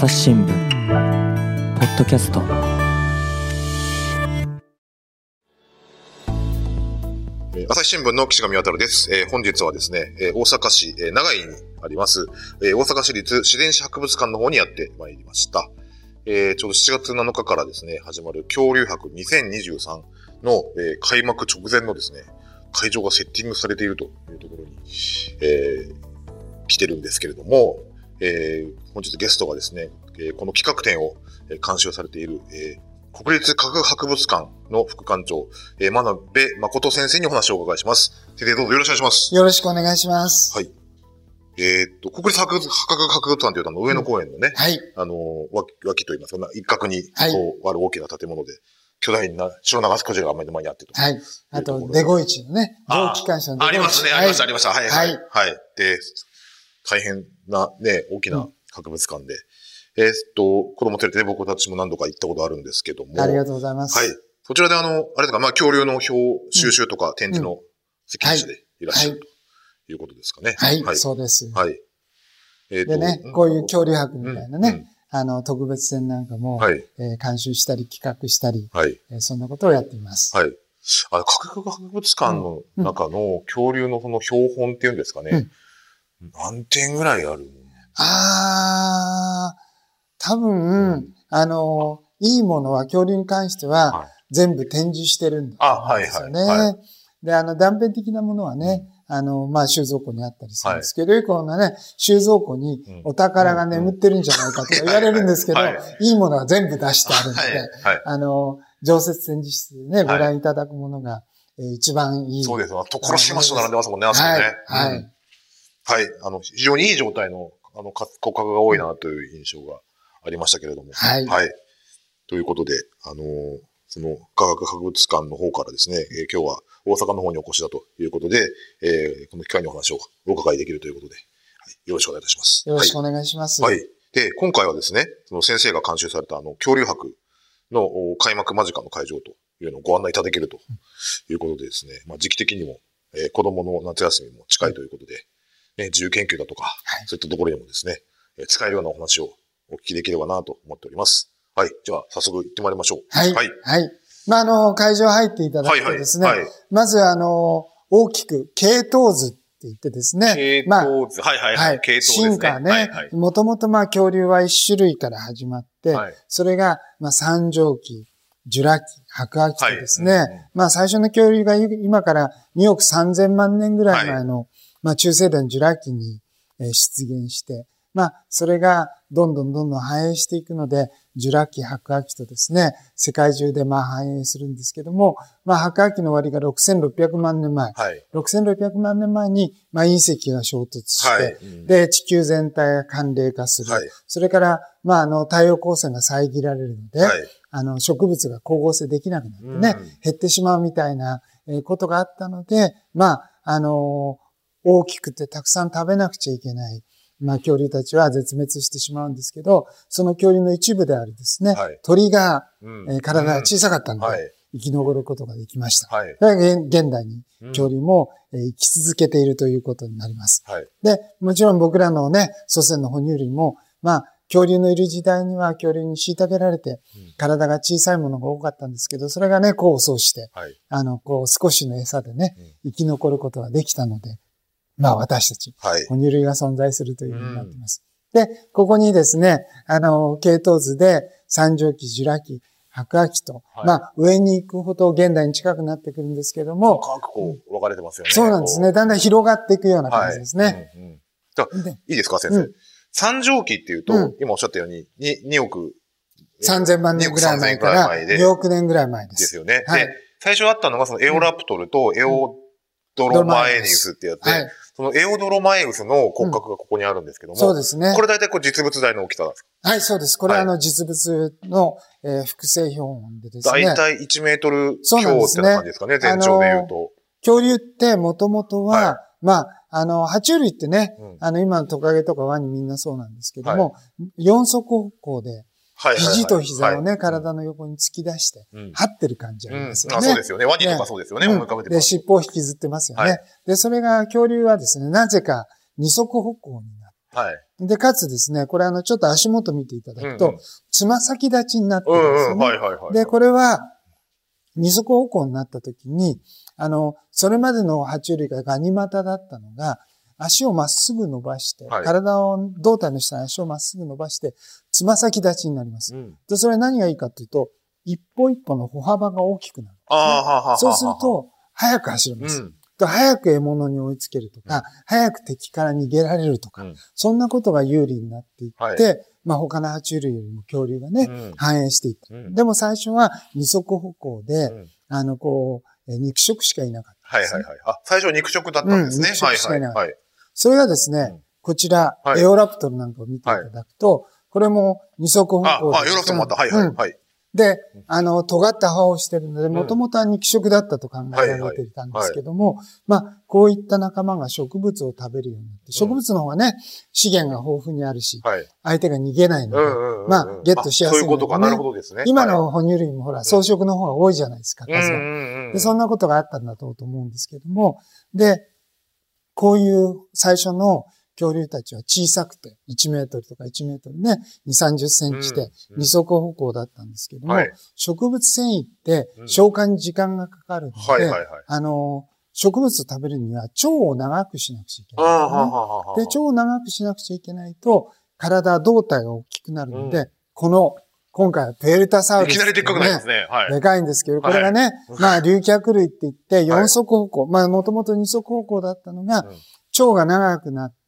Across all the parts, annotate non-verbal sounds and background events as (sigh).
朝日新聞ポッドキャストえ朝日新聞の岸上渉です。えー本日はですね、えー大阪市、えー長井にあります、えー大阪市立自然史博物館の方にやってまいりました。えーちょうど7月7日からですね、始まる恐竜博2023の、えー開幕直前のですね、会場がセッティングされているというところに、えー来てるんですけれども、えー本日ゲストがですね、えーこの企画展をえー監修されている、えー国立科学博物館の副館長、えー、真鍋誠先生にお話をお伺いします。先生どうぞよろしくお願いします。よろしくお願いします。はい。えーっと、国立博物科学博物館というとあの上野公園のね、はい。あのー、脇脇といいますか、一角にはいこうある大きな建物で、巨大な白長スクジラが目の前にあってと。はい。あと、デゴイチのね、蒸気機関車のデゴイチ。ありますね、ありました、ありました。はい、はい。はいはい。で、大変なね、大きな博物館で、えーっと、子供連れてね、僕たちも何度か行ったことあるんですけども。ありがとうございます。はい。そちらであの、あれですか、まあ、恐竜の表収集とか展示の責任者でいらっしゃるということですかね。はい。はい。そうです。はい。えーとでね、こういう恐竜博みたいなね、うんうんあの、特別展なんかも、はい。えー監修したり企画したり、はい。えーそんなことをやっています。はい。あの、科学博物館の中の恐竜のその標本っていうんですかね。何点ぐらいあるあー、多分、あの、いいものは恐竜に関してはは、全部展示してるんあはいですよね。はいはで、あの、断片的なものはね、あの、まあ、収蔵庫にあったりするんですけど、こんなね、収蔵庫にうんお宝が眠ってるんじゃないかとか言われるんですけどはいはい、いいものは全部出してあるのはい。で、はい。あの、常設展示室でね、はいご覧いただくものが、えー一番いい。そうですよ。所島市と並んでますもんね、あそこはいね。。はい。うんはい。あの、非常にいい状態の、あの、か骨格が多いなという印象がありましたけれども。はいはい。ということで、あのーその科学博物館の方からですね、えー今日は大阪の方にお越しだということで、えーこの機会にお話をお伺いできるということで、はい、よろしくお願いいたします。よろしくお願いします。はい。はい。で、今回はですね、その先生が監修されたあの、恐竜博のお開幕間近の会場というのをご案内いただけるということでですね、まあ時期的にも、えー子供の夏休みも近いということで、ね、自由研究だとか、はいそういったところにもですね、えー使えるようなお話をお聞きできればなと思っております。はい。じゃあ、早速行ってまいりましょう。はい。ははいい。。まあ、あの、会場入っていただくとですね、はいはいはいまず、あの、大きく、系統図って言ってですね、系まあ、統図、はいはいは。はいい。系統ですね。進化ね。もともとまあ恐竜は一種類から始まって、はいそれがまあ三畳紀、ジュラ紀、白亜紀とですね、はいうんうんまあ最初の恐竜が今から2億3000万年ぐらい前の、まあ中世代のジュラ紀にえー出現して、まあそれがどんどんどんどん繁栄していくので、ジュラ紀、白亜紀とですね、世界中でまあ繁栄するんですけども、まあ白亜紀の終わりが6600万年前、はい。6600万年前にまあ隕石が衝突して、はい。うんで、地球全体が寒冷化する。はいそれから、まあ、あの、太陽光線が遮られるので、はい。あの、植物が光合成できなくなってね、うん減ってしまうみたいな、えーことがあったので、まあ、あのー大きくてたくさん食べなくちゃいけない。まあ、恐竜たちは絶滅してしまうんですけど、その恐竜の一部であるですね、はい鳥が、うんえー体が小さかったので、はい。生き残ることができました。はい。現現代にうん恐竜も、えー生き続けているということになります。はい。で、もちろん僕らのね、祖先の哺乳類も、まあ、恐竜のいる時代には恐竜に虐げられて、体が小さいものが多かったんですけど、それがね、功を奏して、はい。あの、こう、少しの餌でね、生き残ることができたので、まあ、私たち、はい。哺乳類が存在するというふうになっています。で、ここにですね、あの、系統図で、三畳紀、ジュラ紀、白亜紀と、はいまあ、上に行くほど現代に近くなってくるんですけども、科学こう、分かれてますよね。そうなんですね。だんだん広がっていくような。感じですね。うんうんじゃあでいいですか、先生うん。三畳紀っていうと、うん今おっしゃったように、に2億。3000万年ぐらい前か2億3000らぐらい前で2億年ぐらい前で。ですすよね。はいで、最初あったのがそのエオラプトルとエオドロマエニウスってやつで、はい。そのエオドロマエウスの骨格がここにあるんですけども、そうですねこ。れ大体こう実物大の大きさなんですか？はい、そうです。これはいあの実物の、えー複製標本でですね。大体1メートル強って感じですかね、全長で言うと。恐竜ってもともとは、はいまあ、あの、爬虫類ってね、うんあの、今のトカゲとかワニみんなそうなんですけども、四足歩行で、はいはいはい肘と膝をね、はい体の横に突き出して、うん張ってる感じありますよね。あそうですよね。ワニとかそうですよね。うん思い浮かべてで。尻尾を引きずってますよね。はいで、それが恐竜はですね、なぜか二足歩行になって、はい。で、かつですね、これあの、ちょっと足元見ていただくと、うんうんつま先立ちになってうるんですよね。んうん。はいはいはい。で、これは、二足歩行になった時に、あの、それまでの爬虫類がガニ股だったのが、足をまっすぐ伸ばして、はい体を、胴体の下に足をまっすぐ伸ばして、つま先立ちになります。うん。で、それ何がいいかというと、一歩一歩の歩幅が大きくなる。ああ、はあはあはあ。そうする、と、早く走れます。うん。と早く獲物に追いつけるとか、うん早く敵から逃げられるとか、うんそんなことが有利になっていって、はいまあ他の爬虫類よりも恐竜がね、うん繁栄していった。うんでも最初は二足歩行で、うんあの、こう、え肉食しかいなかったね、はいはいはい。あ、最初は肉食だったんですね。うん肉食はいしかないはいはい。それがですね、うんこちら、はいエオラプトルなんかを見ていただくと、これも二足歩あ、行あ、ヨーロッパもあった。はいはいうんはい。で、あの、尖った歯をしてるので、んもともとは肉食だったと考えられていたんですけども、まあ、こういった仲間が植物を食べるようになって、植物の方がね、資源が豊富にあるし、はい。相手が逃げないので。まあゲットしやすいあそういうことか。なるほどですね。今はいの哺乳類もほら、草食の方が多いじゃないですか、数が。で、そんなことがあったんだと思うんですけども、で、こういう最初の恐竜たちは小さくて、1メートルとか1メートルね、2、30センチで、うん二足歩行だったんですけども、はい植物繊維ってうん消化に時間がかかるので、はいはいはい。あの、植物を食べるには腸を長くしなくちゃいけないんで。で、腸を長くしなくちゃいけないと、体、胴体が大きくなるので、うこの、今回はペルタサウルス、いきなりでっかくなりますね。はい。でかいんですけど、これがね、まあ、竜脚類って言って、四足歩行、まあ、もともと二足歩行だったのが、うん腸が長くなって、うん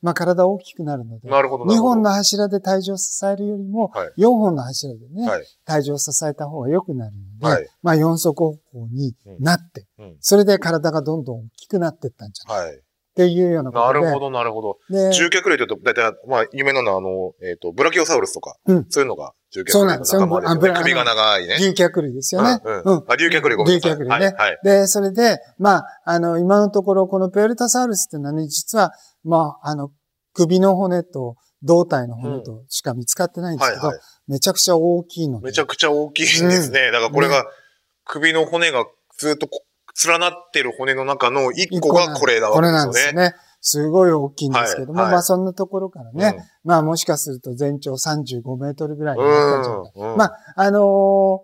まあ、体大きくなるので、なるほど。なるほど二本の柱で体重を支えるよりもはい、四本の柱でね、はい。体重を支えた方が良くなるので、はいまあ、四足歩行になって、うんそれで体がどんどん大きくなっていったんじゃないはい。っていうようなことで。なるほど、なるほど。で獣脚類というと、だいたい、まあ、有名なのは、あの、えっと、ブラキオサウルスとか、うんそういうのが獣脚類のそうなんですよ仲間ですよ首が長いね。竜脚類ですよね。うんうんあ、竜脚類ごめんなさい。竜脚類ねはい。はい。で、それで、まあ、あの、今のところ、このペルタサウルスっていうのはね、実は、まあ、あの、首の骨と胴体の骨としか見つかってないんですけど、はいはい。めちゃくちゃ大きいので。めちゃくちゃ大きいですね。だからこれが、首の骨がずっとこ連なってる骨の中の一個がこれだわこれけですよね。なんですね。すごい大きいんですけども、はいはいまあそんなところからね、まあもしかすると全長35メートルぐらいになったんじゃないか。うん。うんまあ、あの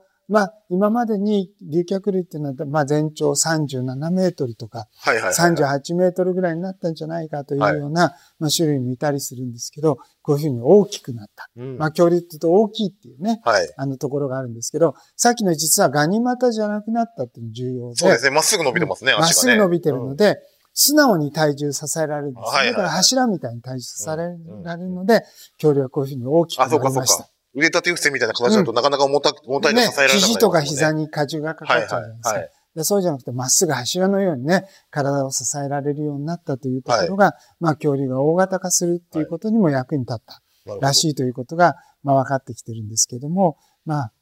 ーまあ今までに竜脚類っていうのは、まあ全長37メートルとか、はいはいはい。38メートルぐらいになったんじゃないかというような、まあ種類もいたりするんですけど、こういうふうに大きくなった。うんまあ恐竜って言うと大きいっていうね、はい。あのところがあるんですけど、さっきの実はガニ股じゃなくなったっていうのが重要で、そうですね。まっすぐ伸びてますね、まっ足がね。すぐ伸びてるので、素直に体重支えられるんですよ、はいはいだから柱みたいに体重支えられるので、恐竜はこういうふうに大きくあ、なりました。腕立て伏せみたいな形だとなかなか重たく、重たいと支ねえられなくなりますもんね。肘とか膝に荷重がかかっちゃうじゃないですか。はいはいそうじゃなくて、まっすぐ柱のようにね、体を支えられるようになったというところが、まあ、恐竜が大型化するっていうことにも役に立ったらしいということが、まあ、分かってきてるんですけども、まあ、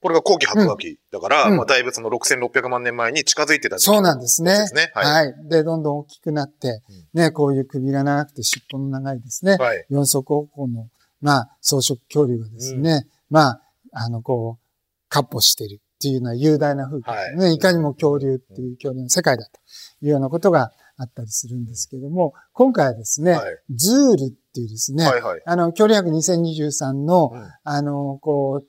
これが後期発芽期だから、うんまあだいぶその6600万年前に近づいてた時期そうなんですね。ですね。はい。はい。で、どんどん大きくなって、ね、こういう首が長くて尻尾の長いですね。はい。四足歩行の、まあ、草食恐竜がですね、まあ、あの、こう、闊歩しているっていうような雄大な風景ですね、い、かにも恐竜っていう恐竜の世界だというようなことがあったりするんですけども、今回はですね、はい。ズールっていうですね、はいはい。あの、恐竜博2023の、うん。あの、こう、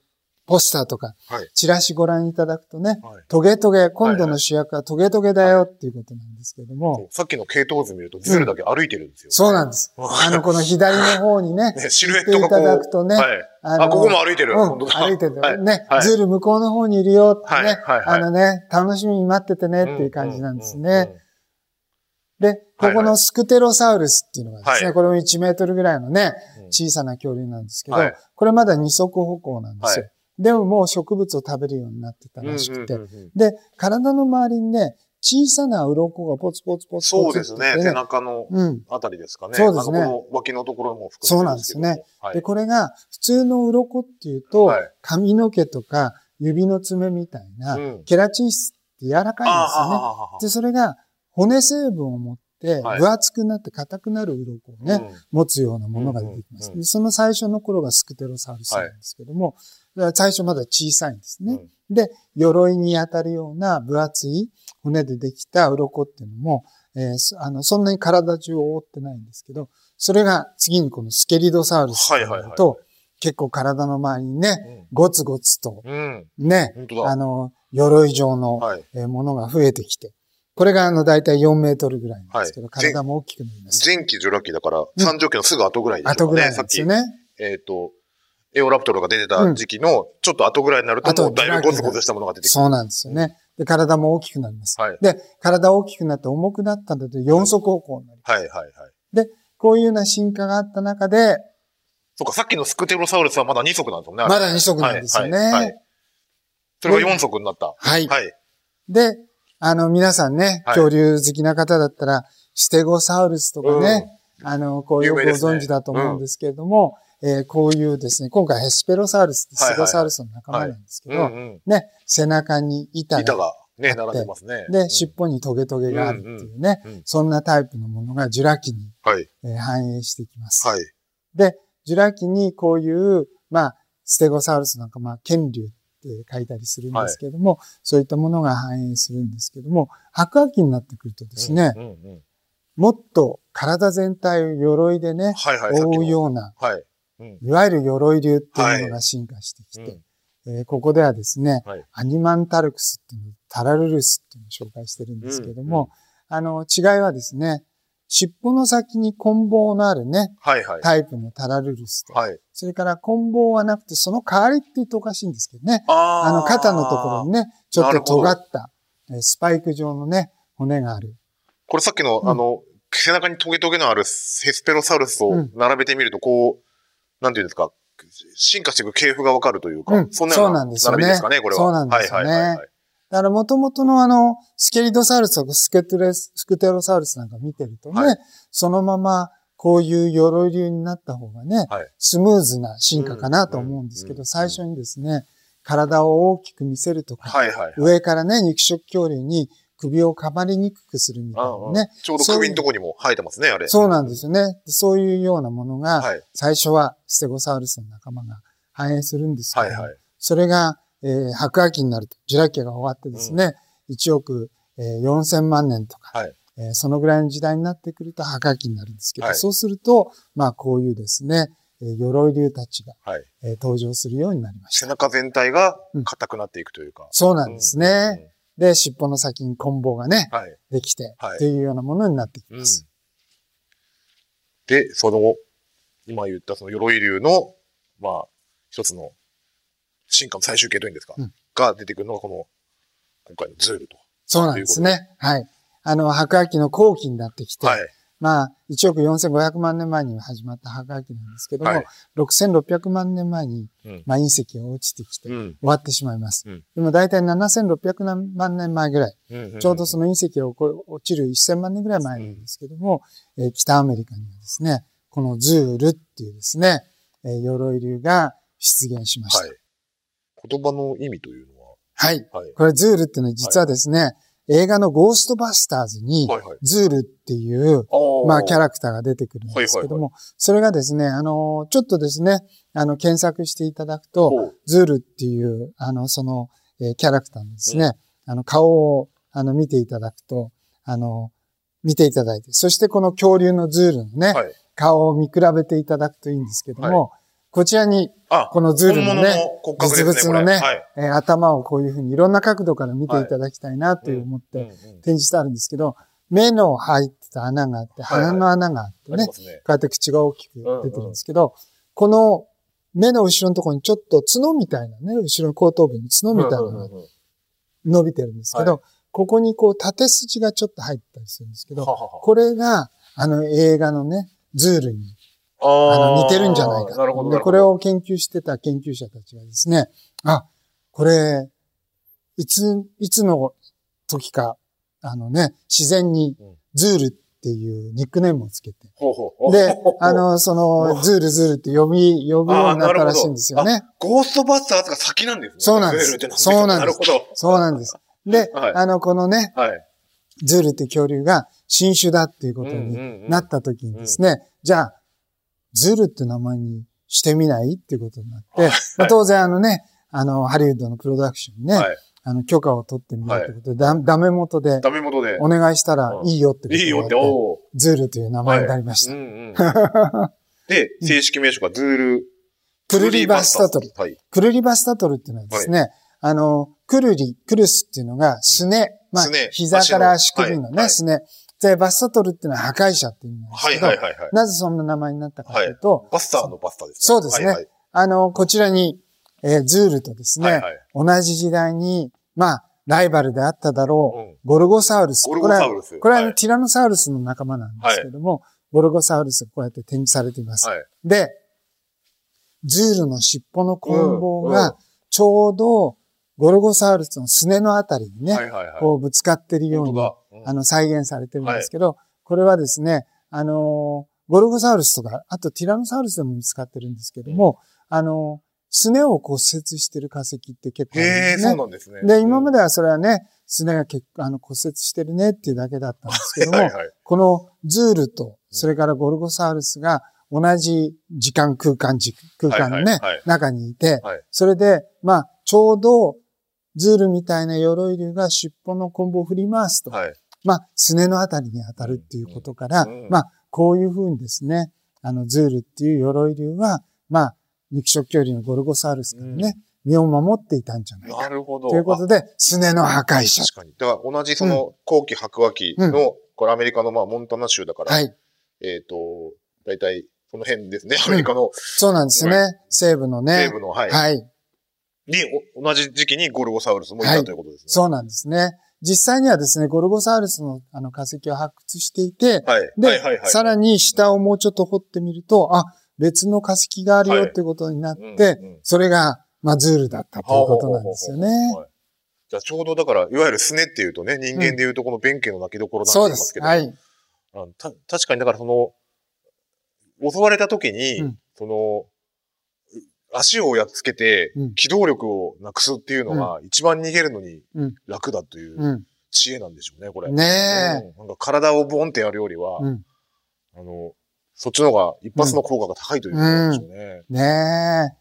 ポスターとかはい、チラシご覧いただくとね、はい。トゲトゲ、今度の主役はトゲトゲだよっていうことなんですけども、さっきの系統図見ると、ズルだけ歩いてるんですよ。そうなんです。あの、この左の方にね、(laughs) ね、シルエッ見ていたトがこう。だくとね、はい。あここも歩いてる。歩いてるはい。ね、はい。ズール向こうの方にいるよってね、あのね、楽しみに待っててねっていう感じなんですね。で、ここのスクテロサウルスっていうのがですね、はい。これも1メートルぐらいのねうん、小さな恐竜なんですけど、はい。これまだ二足歩行なんですよ。はでももう植物を食べるようになってたらしくて、うんうんうんうんで、体の周りにね、小さな鱗がポツポツポツポツそうですね。背中のうん。あたりですかね。そうですねあの脇のところも含めてそうなんですはいで、。これが普通の鱗っていうと、はい髪の毛とか指の爪みたいな、うんケラチン質って柔らかいんですよね。あで、それが骨成分を持ってはい分厚くなって硬くなる鱗をね、うん持つようなものが出てきます。うんうんでその最初の頃がスクテロサウルスなんですけども、最初まだ小さいんですね。で、鎧に当たるような分厚い骨でできた鱗っていうのも、えーそあの、そんなに体中を覆ってないんですけど、それが次にこのスケリドサウルスとはいはいはいと、結構体の周りにね、ゴツゴツとうん。ね、本当だ。あの、鎧状のものが増えてきて、これがあの、だいたい4メートルぐらいなんですけど、はい体も大きくなります。前期、ジュラ紀だから、三条期のすぐ後ぐらいでしょうか後ぐらいですよ、ね。えっと、エオラプトルが出てた時期の、ちょっと後ぐらいになると、だいぶゴツゴツしたものが出てきて。そうなんですよね。で、体も大きくなります。はいで、体大きくなって重くなったんだと4足歩行になる。はいはいはい。こういうような進化があった中で、そうか、さっきのスクテロサウルスはまだ2足なんですもんね。まだ2足なんですよね。はいはいはいそれが4足になった。はい。はい。で、あの、皆さんね、はい恐竜好きな方だったら、ステゴサウルスとかね、あの、こうよくご存知だと思うんですけれども、えーこういうですね、今回ヘスペロサウルスってステゴサウルスの仲間なんですけど、うんうん。ね、背中に板が、板がね、並んでますね。で、尻尾にトゲトゲがあるっていうね、うんうんそんなタイプのものがジュラ紀に、はい。えー繁栄していきます。はい。で、ジュラ紀にこういう、まあ、ステゴサウルスなんか、まあ、剣竜って書いたりするんですけれども、そういったものが繁栄するんですけども、白亜紀になってくるとですね、うんうんうんもっと体全体を鎧でね、はいはい。覆うのような、はい。うん。いわゆる鎧竜っていうものが進化してきて、えーここではですね、はいアニマンタルクスっていうの、タラルルスっていうのを紹介してるんですけども、あの、違いはですね、尻尾の先に棍棒のあるね、はいはい。タイプのタラルルスと、はい。それから棍棒はなくて、その代わりって言うとおかしいんですけどね、あーあの、肩のところにね、ちょっと尖った、えースパイク状のね、骨がある。これさっきの、うんあの、背中にトゲトゲのあるヘスペロサウルスをうん並べてみると、こう、なんていうんですか、進化していく系譜がわかるというか、うんそんなような並びですかね、これは。そうなんですよねはいはいはいはい。だから元々のあの、スケリドサウルスとかスケトレス、スクテロサウルスなんか見てるとね、はいそのままこういう鎧竜になった方がね、はいスムーズな進化かなと思うんですけど、うんうん最初にですね、体を大きく見せるとか、はいはいはい。上からね、肉食恐竜に首をかまりにくくするみたいなね。ちょうど首のとこにも生えてますね、あれ。そうなんですよね。でそういうようなものが、はい。最初はステゴサウルスの仲間が繁栄するんですけど、はいはい。それが、えー白亜紀になると、ジュラ紀が終わってですね、1億、えー4000万年とか、はいえーそのぐらいの時代になってくると白亜紀になるんですけど、はいそうすると、まあこういうですね、えー鎧竜たちが、はい。えー登場するようになりました。背中全体が硬くなっていくというか。そうなんですね。うんうんで、尻尾の先に棍棒がね、はい。できて、はいというようなものになってきうんます。で、その、今言ったその鎧竜の、まあ、一つの進化の最終形というんですか、うんが出てくるのがこの、今回のズールと。そうなんですね。はい。あの、白亜紀の後期になってきて、はい。まあ、1億4500万年前に始まった白亜紀なんですけども、はい6600万年前に、うんまあ、隕石が落ちてきて、うん。終わってしまいます。うんでも大体7600万年前ぐらい、うんちょうどその隕石が落ちる1000万年ぐらい前なんですけども、えー北アメリカにはですね、このズールっていうですね、えー鎧竜が出現しました。はい。言葉の意味というのは、はい。はい。これズールっていうのは実はですね、映画のゴーストバスターズに、はいはい。ズールっていう、まあ、キャラクターが出てくるんですけども、それがですね、あの、ちょっとですね、あの、検索していただくと、ズールっていう、あの、その、えーキャラクターのですね、あの、顔を、あの、見ていただくと、あの、見ていただいて、そしてこの恐竜のズールのね、はい。顔を見比べていただくといいんですけども、こちらに、あ、このズールのね、骨格ですね実物のねはい。えー頭をこういうふうにいろんな角度から見ていただきたいなという思ってうんうん展示してあるんですけど、目の入ってた穴があって、はいはい鼻の穴があってね、こありますね。うやって口が大きく出てるんですけど、この目の後ろのところにちょっと角みたいなね、後ろの後頭部に角みたいなのがうんうんうん伸びてるんですけど、ここにこう縦筋がちょっと入ったりするんですけど、ははは。これがあの映画のね、ズールにあの似てるんじゃないか。なるほど。で、これを研究してた研究者たちがですね、あ、これ、いつ、いつの時か、あのね、自然にうんズールっていうニックネームをつけて、ほうほうで、あ、の、その、お (laughs) ズールズールって呼び、呼ぶようになったらしいんですよね。ゴーストバスターズが先なんですね。そうなんですそうなんです。そうなんです。で、はいあの、このね、はい。ズールって恐竜が新種だっていうことになった時にですね、じゃあ、ズールって名前にしてみないっていうことになって、まあ当然あのね、あの、ハリウッドのプロダクションにね、はい。あの、許可を取ってみようということで、だダメ元でダメ元で。お願いしたらうんいいよってこといいよって、ズールという名前になりました。うんうん。で、正式名称がズール。クルリバスタトル。はい。クルリバスタトルっていうのはですね、あの、クルリ、クルスっていうのがすね、まあ膝から足首のね、すね。で、バスタトルっていうのは破壊者っていう意味なんですはいけど、はいはいはい。なぜそんな名前になったかというと、バスターのバスターですね。そうですねはいはいあの、こちらに、えーズールとですね、はいはい同じ時代に、まあ、ライバルであっただろう、うんゴルゴサウルス。ゴルゴサウルスこれは、これは、はいティラノサウルスの仲間なんですけども、ゴルゴサウルスがこうやって展示されています。はい。で、ズールの尻尾の棍棒が、ちょうど、ゴルゴサウルスのすねのあたりにね、はいはいはい。こうぶつかってるように、あの、再現されてるんですけど、これはですね、あのーゴルゴサウルスとか、あとティラノサウルスでも見つかってるんですけども、あのーすねを骨折してる化石って結構あるんですね。そうなんですね。で、今までではそれはね、すねが結構、あの、骨折してるねっていうだけだったんですけども、はいはい。このズールと、それからゴルゴサウルスが同じ時間空間時、空間のね、はいはいはい中にいて、はいそれで、まあ、ちょうど、ズールみたいな鎧竜が尻尾の棍棒を振り回すと、はい。まあ、すねのあたりに当たるっていうことから、まあ、こういうふうにですね、あの、ズールっていう鎧竜は、まあ、肉食恐竜のゴルゴサウルスからね、身を守っていたんじゃないか。なるほど。ということで、すねの破壊者あ。確かに。だから同じその後期白亜紀の、これアメリカのまあモンタナ州だから、はい。えっ、と、大体その辺ですね。アメリカのそうなんですね。西部のね。西部の、はい。はい。に、お同じ時期にゴルゴサウルスもいたということですね。そうなんですね。実際にはですね、ゴルゴサウルスのあの化石を発掘していて、はい。で、はいはいはい。さらに下をもうちょっと掘ってみると、あ、別の化石があるよっていうことになって、うんうんそれが、まあ、ズールだったということなんですよね。はいじゃあちょうどだから、いわゆるスネっていうとね、人間でいうとこの弁慶の泣きどころなんです。言いますけど、はい。あのた確かにだからその、襲われた時に、うんその、足をやっつけてうん、機動力をなくすっていうのが、一番逃げるのにうん楽だといううん知恵なんでしょうね、これ。ねうんなんか体をボンってやるよりは、え。うん。あの、そっちの方が一発の効果が高いということなんでしょうね。ね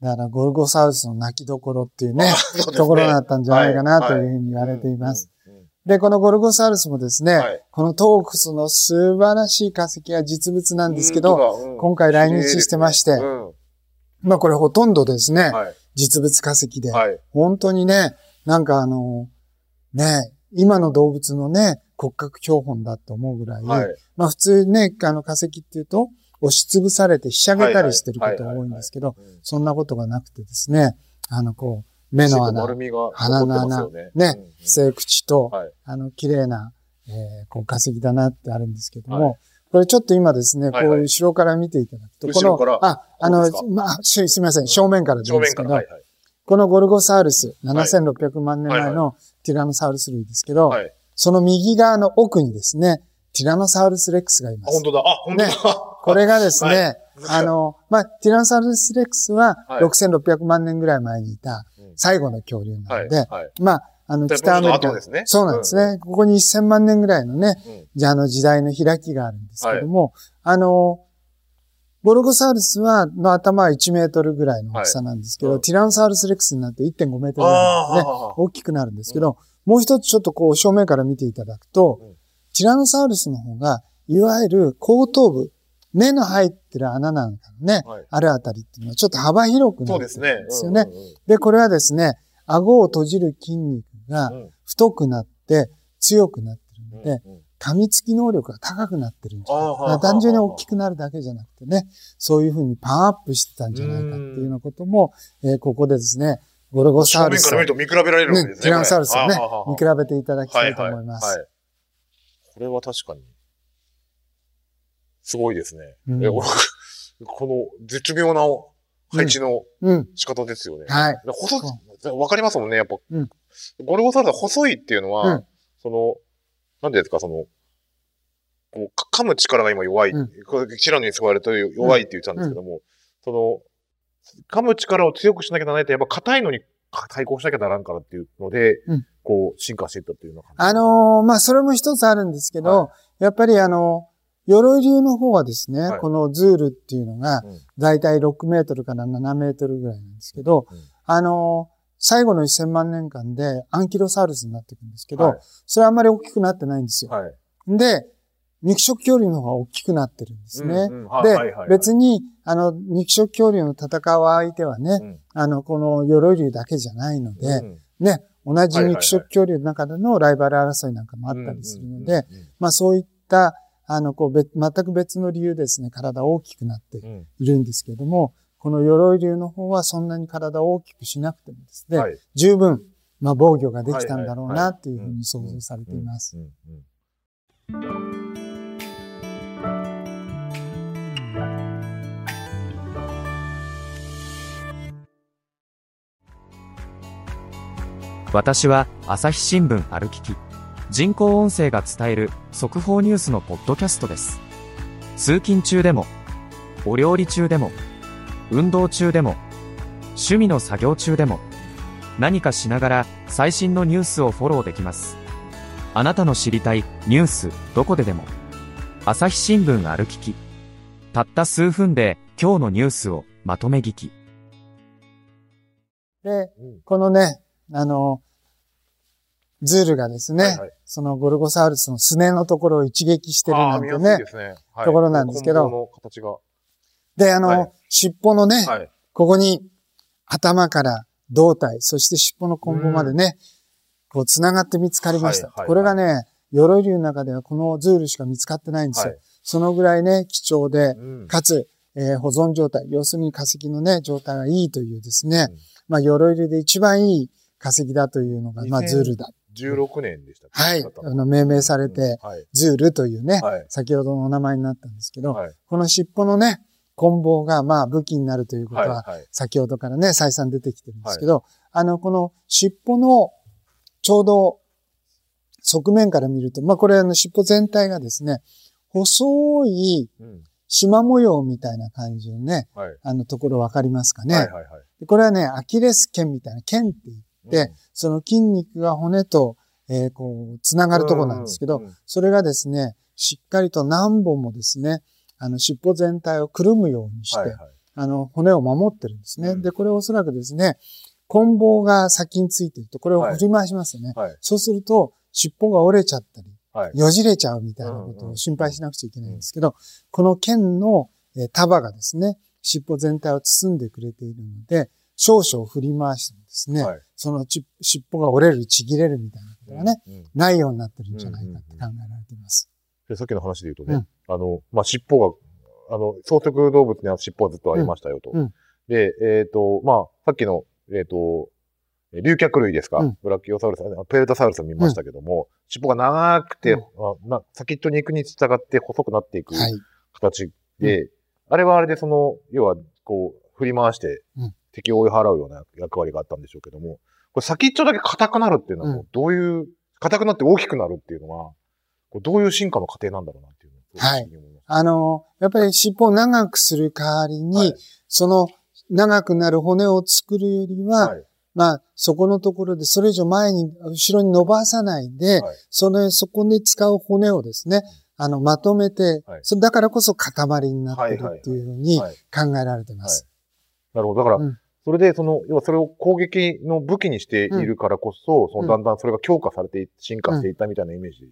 え。だから、ゴルゴサウルスの泣きどころっていうね、(laughs) そうねところだったんじゃないかなはいというふうに言われています。うん。うんうんで、このゴルゴサウルスもですね、はいこのトークスの素晴らしい化石は実物なんですけど、うん今回来日してまして綺麗ですねまあこれほとんどですね、うんはい。実物化石で、はい。本当にね、なんかあの、ね、今の動物のね、骨格標本だと思うぐらい、はい。まあ普通ね、あの化石っていうと、押しつぶされてひしゃげたりしてることが多いんですけど、うんそんなことがなくてですね、あのこう、目の穴、丸みが鼻の穴ね。ねうんうん生口と、はい。あの、綺麗な、えーこう化石だなってあるんですけども、はいこれちょっと今ですね、こう後ろから見ていただくと、このあ、あのまあ、しすみません、正面からですけど。このゴルゴサウルス、7600万年前はいのティラノサウルス類ですけど、はい。その右側の奥にですね、ティラノサウルスレックスがいまあ、す本。当だ。あ、本当だ。これがですね、はいあの、まあ、ティラノサウルスレックスははい6600万年ぐらい前にいたうん最後の恐竜なはい。ので、はい。まあ、あの、で北アメリカ。ですね。そうなんですね。ここに1000万年ぐらいのね、うん。じゃあ、あの時代の開きがあるんですけども、あの、ゴルゴサウルスは、の頭は1メートルぐらいの大きさなんですけど、はいうん。ティラノサウルスレックスになって1.5メートルぐらいのね、あ大きくなるんですけど、もう一つちょっとこう正面から見ていただくと、うん。ティラノサウルスの方が、いわゆる後頭部、目の入ってる穴なんかのね、はい。あるあたりっていうのはちょっと幅広くあ。なってるそうですね。んですよね。うんうん。で、これはですね、顎を閉じる筋肉がうん太くなって強くなってるので、うんうん噛みつき能力が高くなってるんじゃないか単純に大きくなるだけじゃなくてね、そういうふうにパワーアップしてたんじゃないかっていうようなことも、えーここでですね、ゴルゴサ正ウルスから見ると見比べられるわけねですね。ティラノサウルスをね見比べていただきたいと思います。はいはいはいこれは確かに、すごいですね。うんえ (laughs) この絶妙な配置のうん。仕方ですよね。はい。細わかりますもんね、やっぱ。うんゴルゴサウルスは細いっていうのは、うん。その、なんていうんですか、その、こうか噛む力が今弱い。うん。これシラノに使われると弱いって言ってたんですけども、その、噛む力を強くしなきゃならないと、やっぱ硬いのに対抗しなきゃならんからっていうので、うん。こう、進化していったっていうのあのーまあ、それも一つあるんですけど、はやっぱりあの、鎧竜の方はですね、はい。このズールっていうのがうん、だいたい6メートルから7メートルぐらいなんですけど、うん。あのー最後の1000万年間でアンキロサウルスになっていくんですけど、はい。それはあんまり大きくなってないんですよ。はい。で、肉食恐竜の方が大きくなってるんですね。うんうん。はいで、はいはい。はい別に、あの、肉食恐竜の戦う相手はね、うん。あの、この鎧竜だけじゃないので、うん。ね、同じ肉食恐竜の中でのライバル争いなんかもあったりするので、うんうんまあそういった、あの、こう、別全く別の理由ですね、体大きくなってうん。いるんですけれども、この鎧竜の方はそんなに体を大きくしなくてもですね、はい。十分、まあ防御ができたんだろうないっていうふうに想像されています。私は朝日新聞歩きき人工音声が伝える速報ニュースのポッドキャストです。通勤中でもお料理中でも運動中でも趣味の作業中でも何かしながら最新のニュースをフォローできます。あなたの知りたいニュースどこででも朝日新聞歩ききたった数分で今日のニュースをまとめ聞き。で、うんこのね、あの、ズールがですね、はいはい。そのゴルゴサウルスのすねのところを一撃してるあなんてねね。はい。ところなんですけど。で、あの、はい尻尾のね、はい。ここに頭から胴体、そして尻尾の根本までね、こう繋がって見つかりました。はいはいはいこれがね、鎧竜の中ではこのズールしか見つかってないんですよ。はいそのぐらいね、貴重で、うんかつ、えー保存状態、要するに化石のね、状態がいいというですね、うんまあ、鎧竜で一番いい化石だというのが、まあ、2000ズールだ。16年でしたっけ？はい。あの、命名されて、はい。ズールというね、はい。先ほどのお名前になったんですけど、はい。この尻尾のね、棍棒が、まあ、武器になるということは。先ほどからね、再三出てきてるんですけど、あの、この尻尾の、ちょうど、側面から見ると、まあ、これあの、尻尾全体がですね、細いうん。縞模様みたいな感じのね、はい。あの、ところわかりますかね。はい。はい。はい。でこれはね、アキレス腱みたいな腱って言って、その筋肉が骨と、えーこう、つながるところなんですけど、うんうんそれがですね、しっかりと何本もですね、あの、尻尾全体をくるむようにして、はい。はい。あの、骨を守ってるんですね。うんで、これおそらくですね、棍棒が先についてると、これを振り回しますよね。はい。そうすると、尻尾が折れちゃったり、はい。よじれちゃうみたいなことを心配しなくちゃいけないんですけど、この剣のえー束がですね、尻尾全体を包んでくれているので、少々振り回してもですね、はい。そのち尻尾が折れる、ちぎれるみたいなことがね、うん。うんないようになってるんじゃないかって考えられています。で、さっきの話で言うとね、うんあの、まあ、尻尾が、あの、草食動物には尻尾はずっとありましたよと。うんうん。で、えっ、と、まあ、さっきの、えっ、と、竜脚類ですか、うん。ブラキオサウルス、あペルタサウルスを見ましたけども、尻尾が長くて、な先っちょに行くに従って細くなっていくはい。形で、あれはあれでその、要は、こう、振り回してうん、敵を追い払うような役割があったんでしょうけども、これ先っちょだけ硬くなるっていうのはどういう、硬くなって大きくなるっていうのは、これどういう進化の過程なんだろうなはい。あの、やっぱり尻尾を長くする代わりに、はい。その長くなる骨を作るよりは、はい。まあ、そこのところでそれ以上前に、後ろに伸ばさないで、はい。その、そこで使う骨をですね、あの、まとめて、はい。それだからこそ塊になってるっていうふうにはい。考えられてます。なるほど。だから、うん。それで、その、要はそれを攻撃の武器にしているからこそ、そのだんだんそれが強化されてい、進化していったみたいなイメージ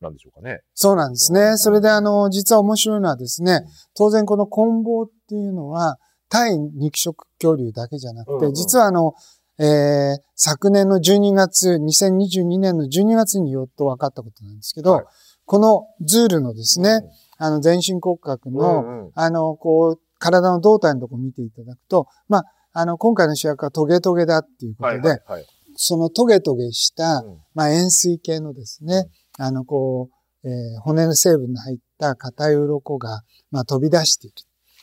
なんでしょうかね。そうなんですね。それであの、実は面白いのはですね、当然この棍棒っていうのは、対肉食恐竜だけじゃなくて、うんうん。実はあの、えー、昨年の12月、2022年の12月によっと分かったことなんですけど、はい。このズールのですね、あの、全身骨格の、うんうん。あの、こう、体の胴体のところ見ていただくと、まあ、あの、今回の主役はトゲトゲだっていうことで、はいはいはい。そのトゲトゲした、うん。まあ、円錐形のですね、あの、こう、えー骨の成分の入った硬い鱗が、まあ、飛び出している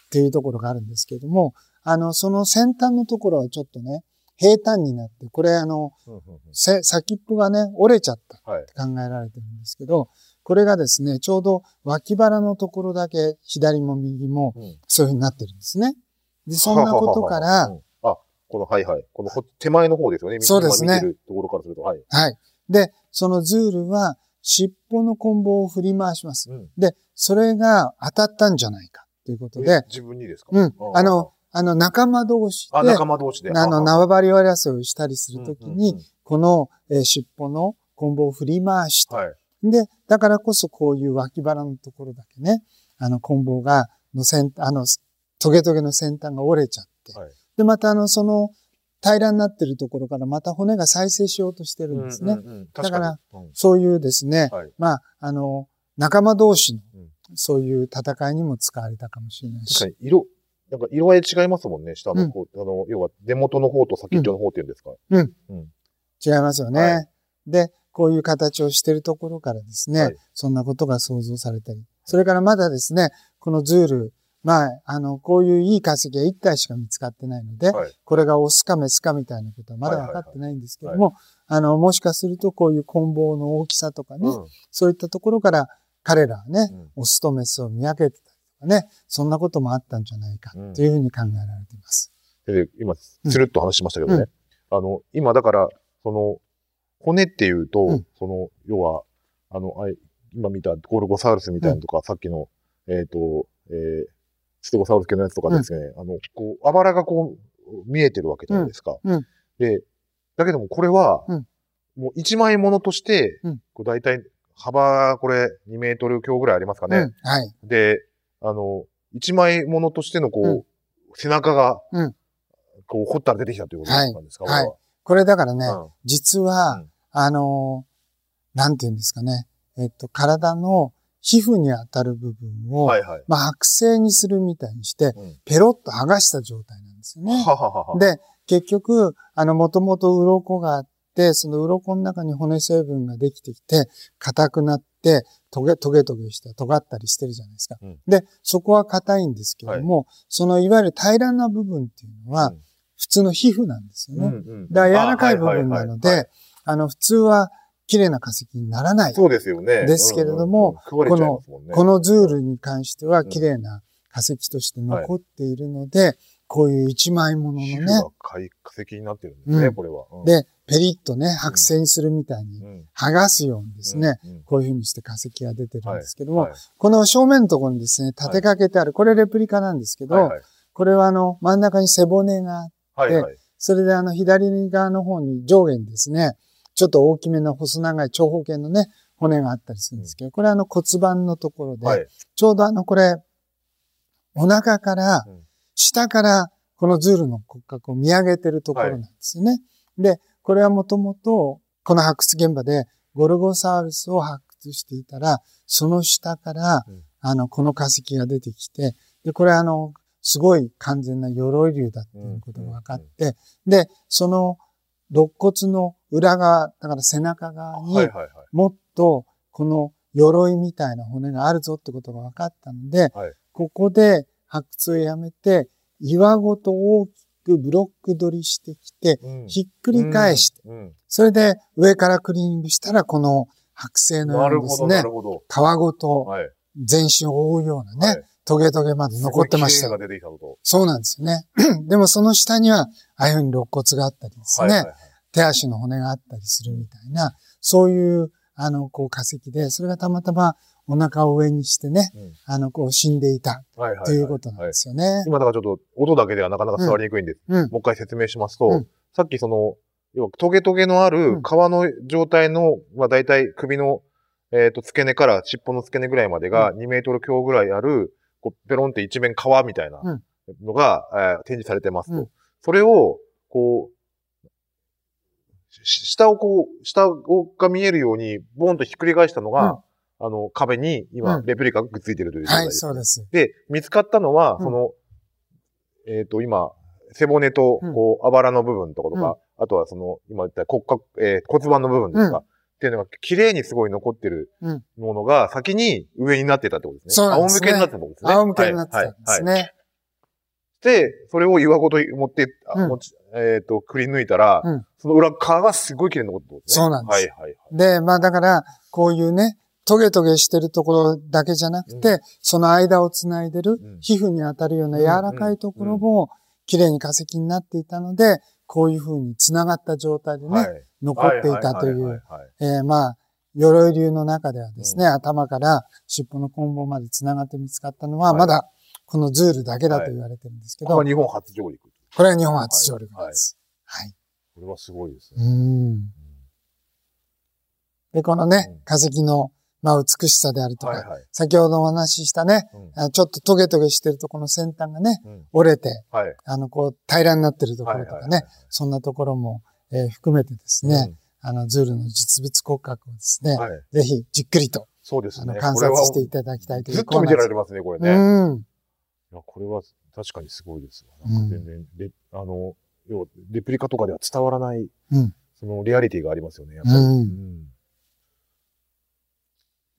っていうところがあるんですけれども、あの、その先端のところはちょっとね、平坦になって、これあの、先っぽがね、折れちゃったはい。って考えられてるんですけど、これがですね、ちょうど脇腹のところだけ左も右もうんそういう風になってるんですね。で、そんなことかはははらは、うんあ、この、はいはい。このほ手前の方ですよね。そうですね今見てるところからすると、はい。はい。で、そのズールは尻尾の棍棒を振り回します。うんで、それが当たったんじゃないかということで、自分にですか？うん。あの、、あの、仲間同士で、あ、仲間同士で。あの、縄張り争いをしたりするときに、うんうんうんこの、えー尻尾の棍棒を振り回して、はい。で、だからこそこういう脇腹のところだけね、あの、棍棒が、の先、あの、トゲトゲの先端が折れちゃって、はいで、またあの、その、平らになってるところからまた骨が再生しようとしてるんですね。うんうんうんだから、そういうですね。まあ、あの、仲間同士のうん、そういう戦いにも使われたかもしれないし。確かに色、なんか色合い違いますもんね、下うんの方、あの、要は根元の方と先っちょの方っていうんですか？違いますよね。はいで、こういう形をしてるところからですね、はいそんなことが想像されたり。それからまだですね、このズール、まあ、あの、こういういい化石は1体しか見つかってないので、はい。これがオスかメスかみたいなことはまだ分かってないんですけども、あの、もしかするとこういう棍棒の大きさとかね、うん。そういったところから彼らはね、うん。オスとメスを見分けてたりとかね、そんなこともあったんじゃないかうんというふうに考えられています。で、今、つるっと話しましたけどね。あの、今だから、その、骨っていうと、うん。その、要は、あの、今見たゴルゴサウルスみたいなのとか、さっきの、えっ、と、えー、ステゴサウルス系のやつとかですね、あの、こう、あばらがこう、見えてるわけじゃないですか。うん。うん。で、だけどもこれは、うん。もう一枚ものとして、うん。こう大体、幅、これ2メートル強ぐらいありますかね。うん、はい。で、あの、一枚ものとしてのこう、うん。背中が、うん。こう、掘ったら出てきたということなんですか、はい。ここれだからね、実は、うん。あの、なんて言うんですかね、えっと、体の皮膚に当たる部分うんを、はいはい。まあ、剥製にするみたいにして、うんペロッと剥がした状態なんですよね。はははは。で、結局、あの、もともと鱗があって、その鱗の中に骨成分ができてきて、硬くなって、トゲ、トゲトゲして、尖ったりしてるじゃないですか。うんで、そこは硬いんですけども、そのいわゆる平らな部分っていうのは、うん普通の皮膚なんですよね。うんうんだから柔らかい部分なので、あの、普通は綺麗な化石にならない。そうですよね。ですけれどもうんうんうん、食われちゃいますもんね。このズールに関しては綺麗な化石として残っているので、こういう一枚物のね皮膚が、塊化石になってるんですね、うんこれは。うん、で、ペリッとね、剥製にするみたいにうん、剥がすようにですね、こういう風にして化石が出てるんですけども、はいこの正面のところにですね、立てかけてある、これレプリカなんですけど、はいはいこれはあの、真ん中に背骨が、はいはい。それであの、左側の方に上下にですね、ちょっと大きめの細長い長方形のね、骨があったりするんですけど、これはあの骨盤のところで、はい。ちょうどあの、これ、お腹からうん、下からこのズールの骨格を見上げてるところなんですよね。で、これはもともと、この発掘現場でゴルゴサウルスを発掘していたら、その下からうん、あの、この化石が出てきて、で、これはあの、すごい完全な鎧竜だっていうことが分かって、で、その肋骨の裏側、だから背中側に。もっとこの鎧みたいな骨があるぞってことが分かったので、はいここで発掘をやめて、岩ごと大きくブロック取りしてきて、うんひっくり返して、うんうんそれで上からクリーニングしたら、この剥製のようにですね。皮ごとはい。全身を覆うようなね、はいトゲトゲまで残ってました。そうなんですよね。(clears throat) でもその下には、ああいうふうに肋骨があったりですね、はいはいはい。手足の骨があったりするみたいな、そういう、あの、こう化石で、それがたまたまお腹を上にしてね、うんあの、こう死んでいた。ということなんですよね。今だからちょっと音だけではなかなか伝わりにくいんです。うん。もう一回説明しますと、うんさっきその、要はトゲトゲのある皮の状態の、まあ大体首の、えっ、と、付け根から尻尾の付け根ぐらいまでが2メートル強ぐらいある、こう、ペロンって一面皮みたいなのが、えー展示されてますと。うんそれを、こう、し下をこう、下をが見えるように、ボーンとひっくり返したのが、あの、壁に今、うん。レプリカがくっついてるという状態はい、です。そうです。で、見つかったのは、うん。その、えっ、と、今、背骨と、こう、あばらの部分とかとか、あとはその、今言った骨格、えー骨盤の部分ですか、うん。っていうのが、綺麗にすごい残ってるうん。ものが、先に上になってたってことですね。そうですね。仰向けになってたってことですね。仰向けになってたんですはい。はい。はいそれを岩ごと持って、あうん。持ちえっ、と、くり抜いたら、うん。その裏側がすごい綺麗に残ってるってことですね。そうなんです。はいはいはい。で、まあだから、こういうね、トゲトゲしてるところだけじゃなくて、うその間をつないでるうん。皮膚に当たるような柔らかいところも、綺麗に化石になっていたので、こういう風に繋がった状態でね、はい。残っていたとい、うまあ、鎧竜の中ではですね、頭から尻尾の棍棒まで繋がって見つかったのは、はい。まだこのズールだけだと言われてるんですけど、ここは日本初上陸。これは日本初上陸です。はい。これはすごいですうね。ん。で、このねうん、化石の、まあ、美しさであるとか。先ほどお話ししたね、ちょっとトゲトゲしてるとこの先端がね、うん折れて、はい。あの、こう、平らになってるところとかね、そんなところも、えー含めてですね、あの、ズールの実物骨格をですね。ぜひじっくりと、そうですね。観察していただきたいというずっと見てられる。ますね、これうね。ん。いや、これは確かにすごいですわ。うんなんか全然、レあの、要はレプリカとかでは伝わらない、うんそのリアリティがありますよね、やっぱり。うんうん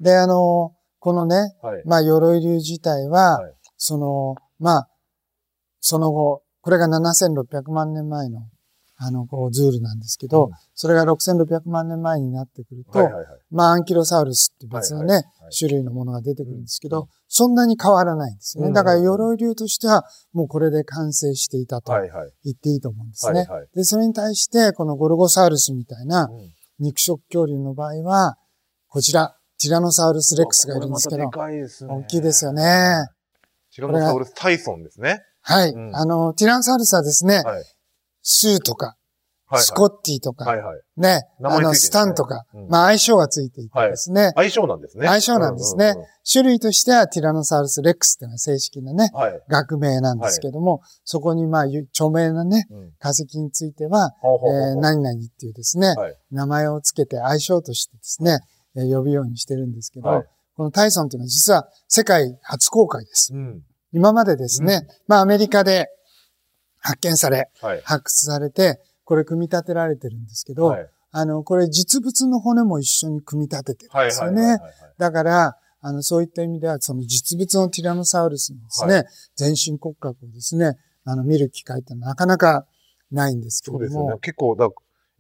で、あの、このね、はい。まあ、鎧竜自体は、はいその、まあ、その後、これが7600万年前の、あの、こう、ズールなんですけど、うんそれが6600万年前になってくると。まあ、アンキロサウルスって別のね、種類のものが出てくるんですけど、うんそんなに変わらないんですよね。うんだから、鎧竜としては、もうこれで完成していたと。言っていいと思うんですね。で、それに対して、このゴルゴサウルスみたいなうん肉食恐竜の場合は、こちら、ティラノサウルスレックスがいるんですけど。大きいですよね。ティラノサウルスタイソンですね。はい。うんあの、ティラノサウルスはですね、はい。スーとか、はい。スコッティとか、はいはい。ね、あの、スタンとか、うんまあ相性がついていてですね、相性なんですね。相性なんですねうんうんうん種類としてはティラノサウルスレックスっていうのが正式なね、はい。学名なんですけども、そこにまあ、ゆ著名なね、うん化石については、えー何々っていうですね、はい名前をつけて相性としてですね、えー呼ぶようにしてるんですけど、はいこのタイソンというのは実は世界初公開です。うん。今までですね、まあアメリカで発見され、はい。発掘されて、これ組み立てられてるんですけど、はい。あの、これ実物の骨も一緒に組み立ててるんはい。ですよね。だから、あの、そういった意味では、その実物のティラノサウルスのですね、は全身骨格をですね、あの、見る機会ってなかなかないんですけれども。そうですよね。結構、だ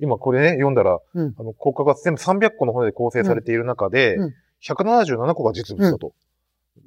今これね、読んだら、うんあの、骨格が全部300個の骨で構成されている中で、うんうん177個が実物だと。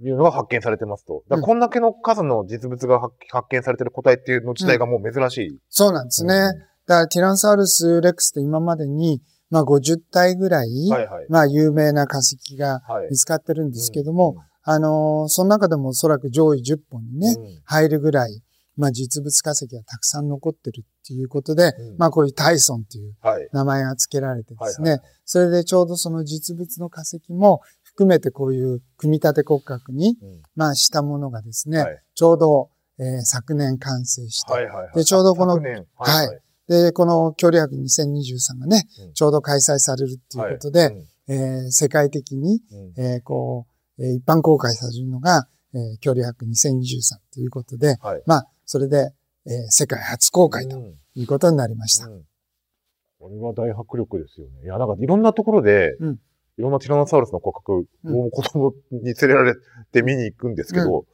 いうのが発見されてますと。だこんだけの数の実物が発発見されてる個体っていうの自体がもう珍しい。そうなんですね。うんだから、ティラノサウルスレックスって今までに、まあ50体ぐらい、はいはい。まあ有名な化石がはい。見つかってるんですけども、あのーその中でもおそらく上位10本にね、うん入るぐらい、まあ実物化石がたくさん残ってるっていうことで、うんまあこういうタイソンっていうはい。名前が付けられてですね、はいそれでちょうどその実物の化石も含めてこういう組み立て骨格に、うん。まあしたものがですね、はい。ちょうど、えー昨年完成して、はいはいはい。でちょうどこのはいで、この距離博2023がね、うん。ちょうど開催されるっていうことで、はい。えー世界的に、うん。えーこう、えー一般公開されるのが、えー距離博2023ということで、はい。まあ、それで、えー世界初公開とうんいうことになりました。うん。これは大迫力ですよね。いや、なんかいろんなところで、うんいろんなティラノサウルスの骨格を子供に連れられて見に行くんですけど、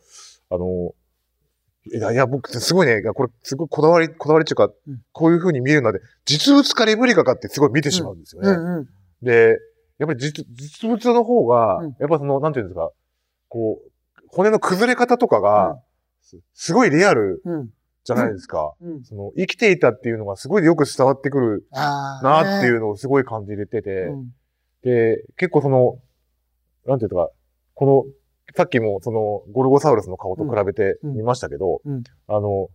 あの、いや、いや僕、すごいね、これ、すごいこだわり、こだわりっていうか、うんこういう風に見えるので、実物かレプリカかってすごい見てしまうんですよね。うんうん。で、やっぱり実実物の方が、うんやっぱその、なんていうんですか、こう、骨の崩れ方とかが、すすごいリアルうん。じゃないですか。うん。その、生きていたっていうのがすごいよく伝わってくる。なっていううのをすごい感じれてて、ん。で、結構その、なんていうか、この、さっきもその、ゴルゴサウルスの顔と比べてうんみましたけど、うんあの、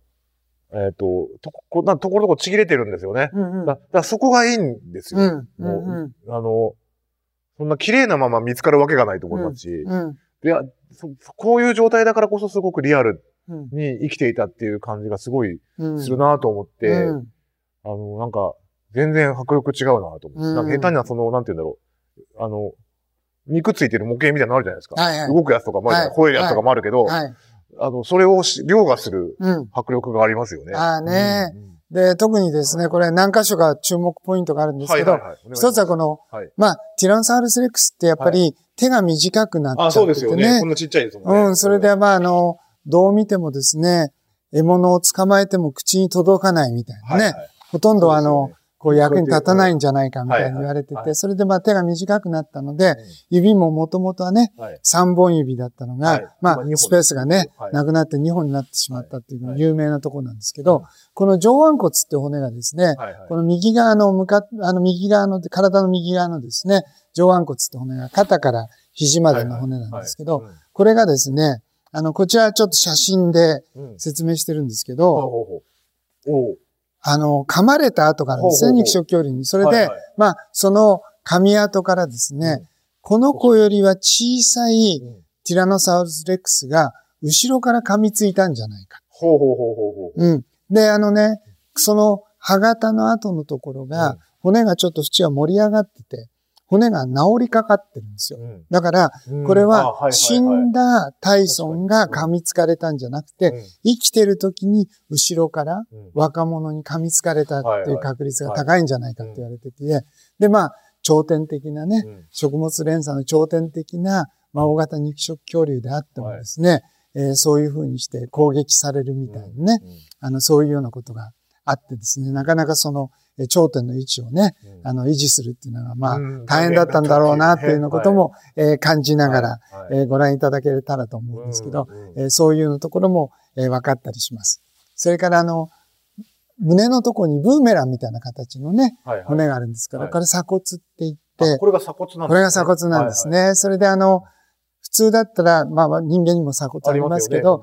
えっ、と、とこ、なところどころちぎれてるんですよね。うんうん。だだそこがいいんですよ。うん。うんうん。あの、そんな綺麗なまま見つかるわけがないと思いますし、うん。いやそこういう状態だからこそすごくリアルうん。に生きていたっていう感じがすごいうん。するなと思って、うん。あの、なんか、全然迫力違うなと思って。うんなんか下手にはその、なんて言うんだろう。あの、肉ついてる模型みたいなのあるじゃないですか。はいはい。動くやつとかもあるじゃない、はい吠えるやつとかもあるけど、はい。あの、それをし凌駕するうん。迫力がありますよね。ああねうんうんで、特にですね、これ何箇所か注目ポイントがあるんですけど、はいはいはい一つはこの、はいまあ、ティラノサウルスレックスってやっぱり手が短くなっちゃあ、ってて、ね。そうですよね。こんなちっちゃいですもんね。うん、それでまあ、あの、どう見てもですね、獲物を捕まえても口に届かないみたいなね。はいはいほとんどあのね、こう役に立たないんじゃないかみたいに言われてて、それでまあ手が短くなったので、指ももともとはね、はい。3本指だったのが、はい。まあスペースがね、はい。なくなって2本になってしまったっていう有名なところなんですけど、この上腕骨って骨がですね、この右側の向かっ、あの右側の、体の右側のですね、上腕骨って骨が肩から肘までの骨なんですけど、はいこれがですね、あの、こちらちょっと写真で説明してるんですけど、あの、噛まれた跡があるんですね、肉食恐竜に。それで、はいはいまあ、その噛跡からですね、この子よりは小さいティラノサウルスレックスが後ろから噛みついたんじゃないか。ほうほうほうほうほう。うん。で、あのね、その歯型の後のところが、骨がちょっと縁が盛り上がってて、骨が治りかかってるんですよ。うん。だから、うん。これは死んだタイソンが噛みつかれたんじゃなくて、うん。生きてる時に後ろからうん。若者に噛みつかれたってはいう確率が高いんじゃないかって言われてて、で、まあ、頂点的なね、うん。食物連鎖の頂点的な、まあ、大型肉食恐竜であってもですね、えーそういうふうにして攻撃されるみたいなね、うんあの、そういうようなことがあってですね、なかなかその、えー頂点の位置をね、うん。あの、維持するっていうのが、まあうん、大変だったんだろうなっていうようなことも、えー感じながら、えーご覧いただけたらと思うんですけど、えーそういうところも、えー分かったりします。それから、あの、胸のところにブーメランみたいな形のね、骨があるんですから、はい。これ鎖骨って言っあて、これが鎖骨なんですね。これが鎖骨なんですね。それであの、普通だったら、まあまあ人間にも鎖骨ありますけど、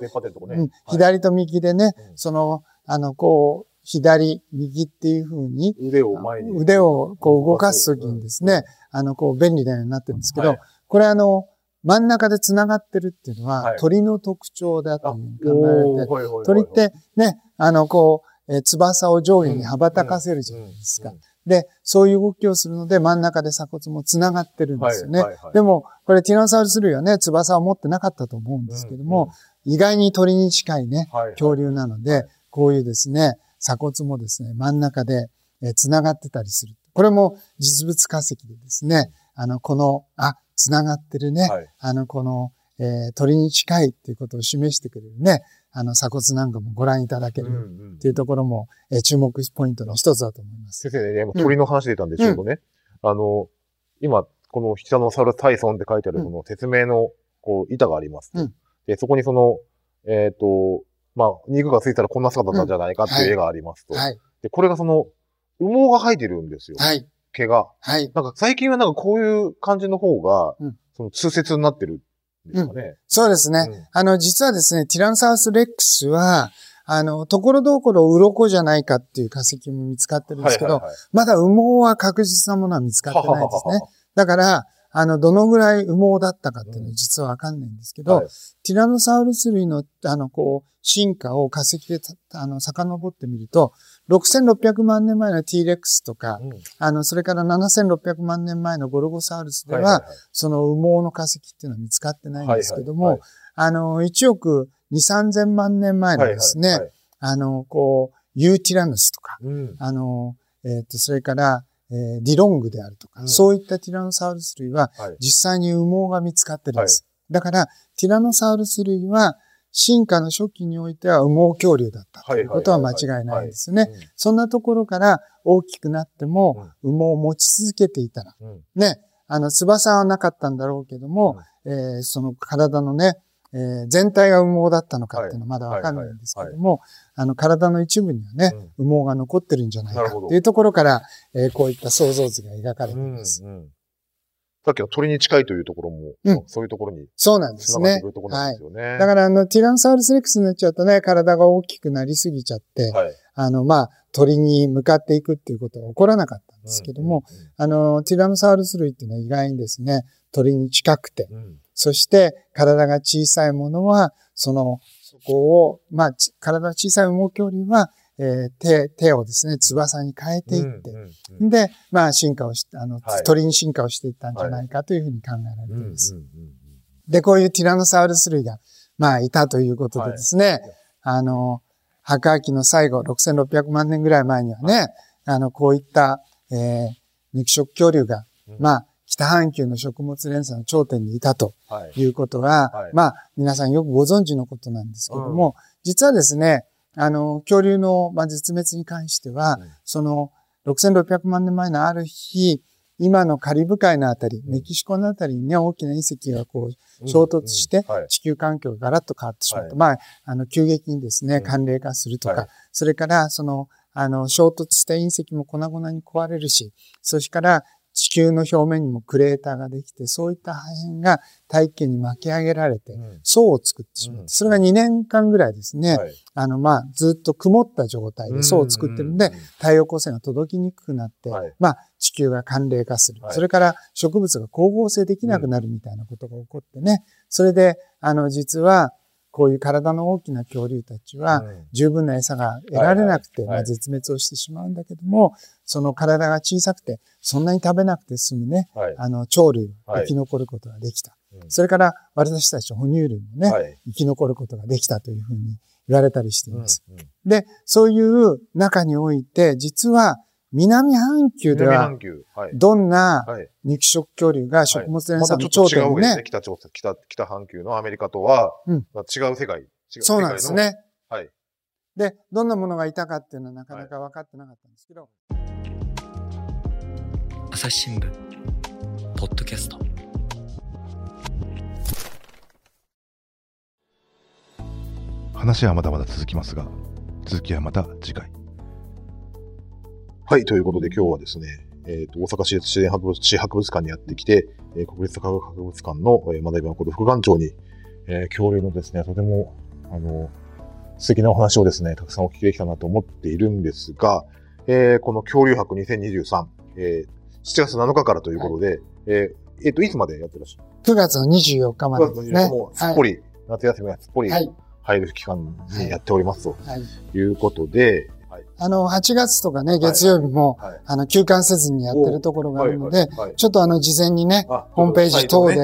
うん。はい。左と右でね、うん。その、あの、こう、左、右っていう風に、腕を前に。腕をこう動かすときにですね、あの、こう便利なようになってるんですけど、はい。これあの、真ん中で繋がってるっていうのは、はい。鳥の特徴だと考えられて、鳥ってね、あの、こう、えー翼を上下に羽ばたかせるじゃないですか。で、そういう動きをするので、真ん中で鎖骨も繋がってるんですよね。でも、これティラノサウルス類はね、翼を持ってなかったと思うんですけども、意外に鳥に近いね、恐竜なので、こういうですね、鎖骨もですね、真ん中で、えー繋がってたりする。これも実物化石でですね、あの、この、あ、繋がってるね、はいあの、この、えー鳥に近いっていうことを示してくれるね、あの、鎖骨なんかもご覧いただけるうんうんっていうところも、えー注目ポイントの一つだと思います。先生ね、今鳥の話出たんで、ちょうどね、あの、今、このヒタノサウルスタイソンって書いてあるその説明の、こう、板がありますと。うんで、そこにその、えっ、と、まあ、肉がついたらこんな姿だったんじゃないかっていう絵がありますと。はい。で、これがその、羽毛が生えてるんですよ。はい。毛が。はい。なんか最近はなんかこういう感じの方が、うんその通説になってるんですかね。そうですね。うんあの、実はですね、ティラノサウルスレックスは、あの、ところどころ鱗じゃないかっていう化石も見つかってるんですけど、はいはいはいまだ羽毛は確実なものは見つかってないですね。だから、あの、どのぐらい羽毛だったかっていうのは実はわかんないんですけど、はい。ティラノサウルス類の、あの、こう、進化を化石でた、あの、遡ってみると、6600万年前の T-Rex とか、うん。あの、それから7600万年前のゴルゴサウルスでは、はいはいはい。その羽毛の化石っていうのは見つかってないんですけども、はいはいあの、1億2、3000万年前のですね、はいはい。はいあの、こう、ユーティラヌスとか、うん。あの、えっ、と、それから、えーディロングであるとか、うん。そういったティラノサウルス類ははい。実際に羽毛が見つかってるんです。だから、ティラノサウルス類は進化の初期においては羽毛恐竜だったということは間違いないですね。うん。そんなところから大きくなっても羽毛を持ち続けていたら、うん。ね、あの、翼はなかったんだろうけども、えーその体のね、えー全体が羽毛だったのかっていうのはまだわかんないんですけども、あの、体の一部にはね、羽毛が残ってるんじゃないかっていうところから、えーこういった想像図が描かれていうんます。うん。さっきの鳥に近いというところも、うん。そういうところにそうなんですね。はいです。よね。だから、あの、ティラノサウルスレックスになっちゃうとね、体が大きくなりすぎちゃって、はい。あの、まあ、鳥に向かっていくっていうことは起こらなかったんですけども、うんうんあの、ティラノサウルス類っていうのは意外にですね、鳥に近くて、うんそして体が小さいものは、その、そこを、まあ、ち体が小さい羽毛恐竜は、えー手、手をですね、翼に変えていって、うんうんうんで、まあ、進化をし、あの、はい。鳥に進化をしていったんじゃないかというふうに考えられています。うんで、こういうティラノサウルス類が、まあ、いたということでですね、あの、白亜紀の最後、6600万年ぐらい前にはね、あの、こういった、えー肉食恐竜が、うん。まあ、北半球の食物連鎖の頂点にいたとはい。いうことは、はい。まあ、皆さんよくご存知のことなんですけども、実はですね、あの、恐竜の、まあ、絶滅に関しては、うん。その、6600万年前のある日、今のカリブ海のあたり、うん。メキシコのあたりにね、大きな隕石がこう、衝突してうん。はい。地球環境がガラッと変わってしまった。はい。まあ、あの、急激にですね、うん。寒冷化するとか、はい。それから、その、あの、衝突した隕石も粉々に壊れるし、それから、地球の表面にもクレーターができて、そういった破片が大気圏に巻き上げられて、うん。層を作ってしまう。うん。それが2年間ぐらいですね、はい。あの、まあ、ずっと曇った状態で層を作ってるんで、太陽光線が届きにくくなって、はい。まあ、地球が寒冷化する。はい。それから植物が光合成できなくなるみたいなことが起こってね。それで、あの、実は、こういう体の大きな恐竜たちは、うん。十分な餌が得られなくて、まあ、絶滅をしてしまうんだけども、その体が小さくて、そんなに食べなくて済むね、はい。あの、鳥類がはい生き残ることができた。うんそれから、私たち哺乳類もね、はい。生き残ることができたというふうに言われたりしていうんます。で、そういう中において、実は南半球では。どんなはい。肉食恐竜が食物連鎖の頂点をね、わけですね。北朝鮮、北、北半球のアメリカとは、うんまあ違う世界。違そうなんです。ね。はい。で、どんなものがいたかっていうのはなかなか分かってなかったんですけど、朝日新聞ポッドキャスト話はまだまだ続きますが、続きはまた次回。はい。ということで今日はですね、えっ、と、大阪市立自然博物市博物館にやってきて、えー国立科学博物館の、えー、学び誠副館長に、えー恐竜のですね、とても、あの、素敵なお話をですね、たくさんお聞きできたなと思っているんですが、えーこの恐竜博2023、えー7月7日からということで、えーえっ、と、いつまでやってらっしゃる？9月の24日までですね。もうすっはい。ぽり、夏休みがすっぽりはい。入る期間にやっておりますとはい。いうことで、はい。あの、8月とかね、月曜日も、はい。あの、休館せずにやってるところがあるので、はいはいちょっとあの、事前にね、あホームページ等で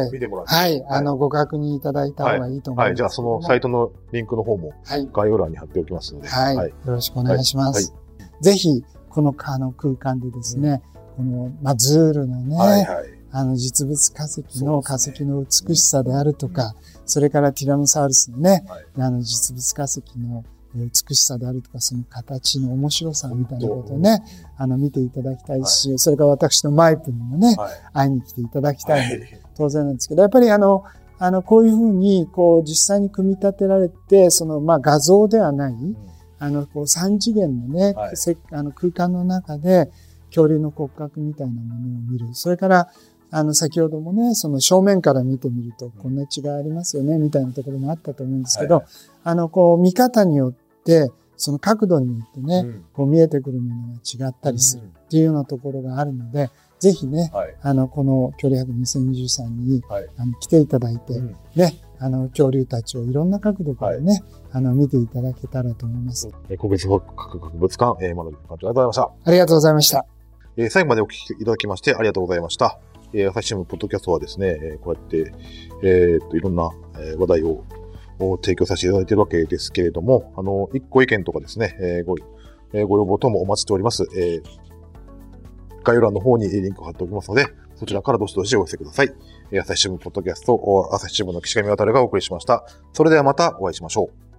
はい、あの、ご確認いただいた方がいいと思います。はい、じゃあそのサイトのリンクの方もはい。概要欄に貼っておきますので。はい。はい。よろしくお願いします。ぜひ、このあの空間でですね、この、まあ、ズールのね、はいはい。あの、実物化石の化石の美しさであるとか、それからティラノサウルスのね、はいあの、実物化石のえー美しさであるとか、その形の面白さみたいなことをね、あの、見ていただきたいし、それから私のマイプにもね、はい。会いに来ていただきたい。当然なんですけど、やっぱりあの、あの、こういうふうに、こう、実際に組み立てられて、その、まあ、画像ではない、あの、こう、三次元のね、はいせあの空間の中で、恐竜の骨格みたいなものを見る。それから、あの、先ほどもね、その正面から見てみると、こんな違いありますよね、みたいなところもあったと思うんですけど、はいあの、こう、見方によって、その角度によってね、うんこう見えてくるものが違ったりするっていうようなところがあるので、ぜひね、はい。あの、この恐竜博2023に、はい。あの来ていただいて、うんね、あの、恐竜たちをいろんな角度からね、あの、見ていただけたらと思います。えー国立博物館、えー、学び館長、ありがとうございました。ありがとうございました。えー最後までお聞きいただきましてありがとうございました。えー朝日新聞ポッドキャストはですね、えーこうやって、えーっと、いろんな、話題を提供させていただいているわけですけれども、あの、一個意見とかですね、えーご、えーご要望等もお待ちしております。えー概要欄の方にリンクを貼っておきますので、そちらからどしどしお寄せください。えー朝日新聞ポッドキャスト、朝日新聞の岸上渡がお送りしました。それではまたお会いしましょう。